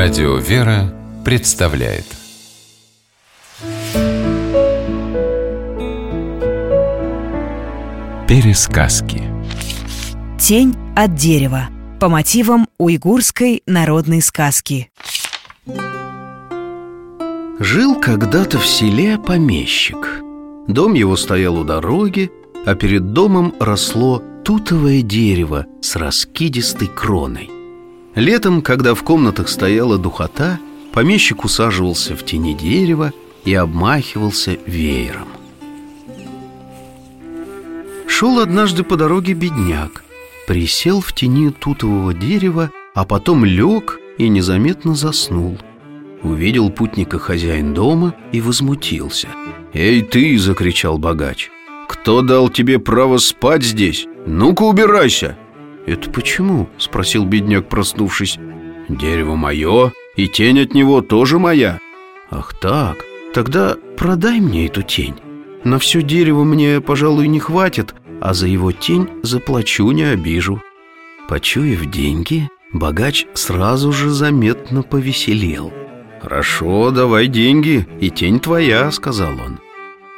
Радио «Вера» представляет Пересказки Тень от дерева по мотивам уйгурской народной сказки. Жил когда-то в селе помещик. Дом его стоял у дороги, а перед домом росло тутовое дерево с раскидистой кроной. Летом, когда в комнатах стояла духота, помещик усаживался в тени дерева и обмахивался веером. Шел однажды по дороге бедняк, присел в тени тутового дерева, а потом лег и незаметно заснул. Увидел путника хозяин дома и возмутился. «Эй ты!» — закричал богач. «Кто дал тебе право спать здесь? Ну-ка убирайся!» «Это почему?» — спросил бедняк, проснувшись «Дерево мое, и тень от него тоже моя». «Ах так, тогда продай мне эту тень. На все дерево мне, пожалуй, не хватит, а за его тень заплачу, не обижу». Почуяв деньги, богач сразу же заметно повеселел. «Хорошо, давай деньги, и тень твоя», — сказал он.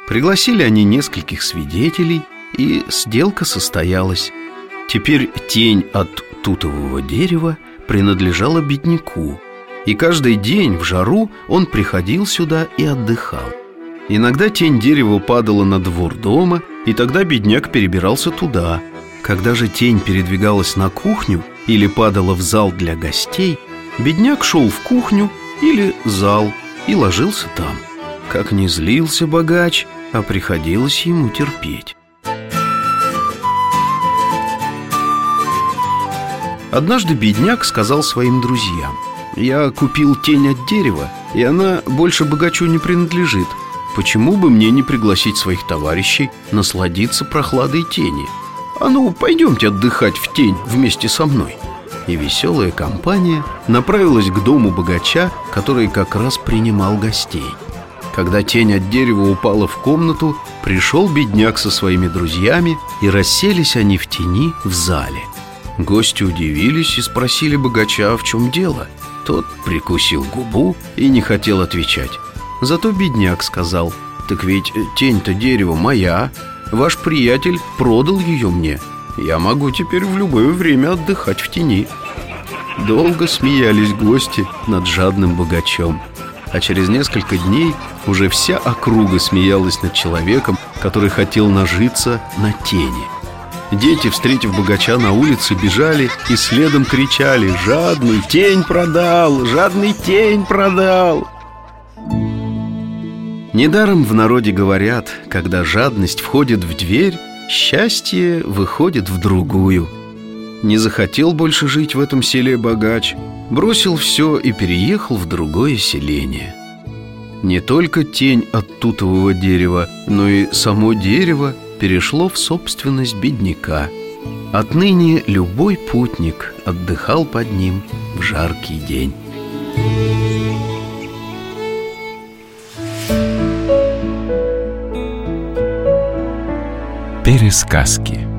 Пригласили они нескольких свидетелей, и сделка состоялась. Теперь тень от тутового дерева принадлежала бедняку, и каждый день в жару он приходил сюда и отдыхал. Иногда тень дерева падала на двор дома, и тогда бедняк перебирался туда. Когда же тень передвигалась на кухню или падала в зал для гостей, бедняк шел в кухню или зал и ложился там. Как не злился богач, а приходилось ему терпеть. Однажды бедняк сказал своим друзьям «Я купил тень от дерева, и она больше богачу не принадлежит. Почему бы мне не пригласить своих товарищей насладиться прохладой тени? А ну, пойдемте отдыхать в тень вместе со мной» и веселая компания направилась к дому богача, который как раз принимал гостей. Когда тень от дерева упала в комнату, пришел бедняк со своими друзьями, и расселись они в тени в зале. Гости удивились и спросили богача, в чем дело. Тот прикусил губу и не хотел отвечать. Зато бедняк сказал, «Так ведь тень-то дерева моя, ваш приятель продал ее мне. Я могу теперь в любое время отдыхать в тени». Долго смеялись гости над жадным богачом. А через несколько дней уже вся округа смеялась над человеком, который хотел нажиться на тени. Дети, встретив богача на улице, бежали и следом кричали «Жадный тень продал! Жадный тень продал!» Недаром в народе говорят, когда жадность входит в дверь, счастье выходит в другую. Не захотел больше жить в этом селе богач, бросил все и переехал в другое селение. Не только тень от тутового дерева, но и само дерево перешло в собственность бедняка. Отныне любой путник отдыхал под ним в жаркий день. Пересказки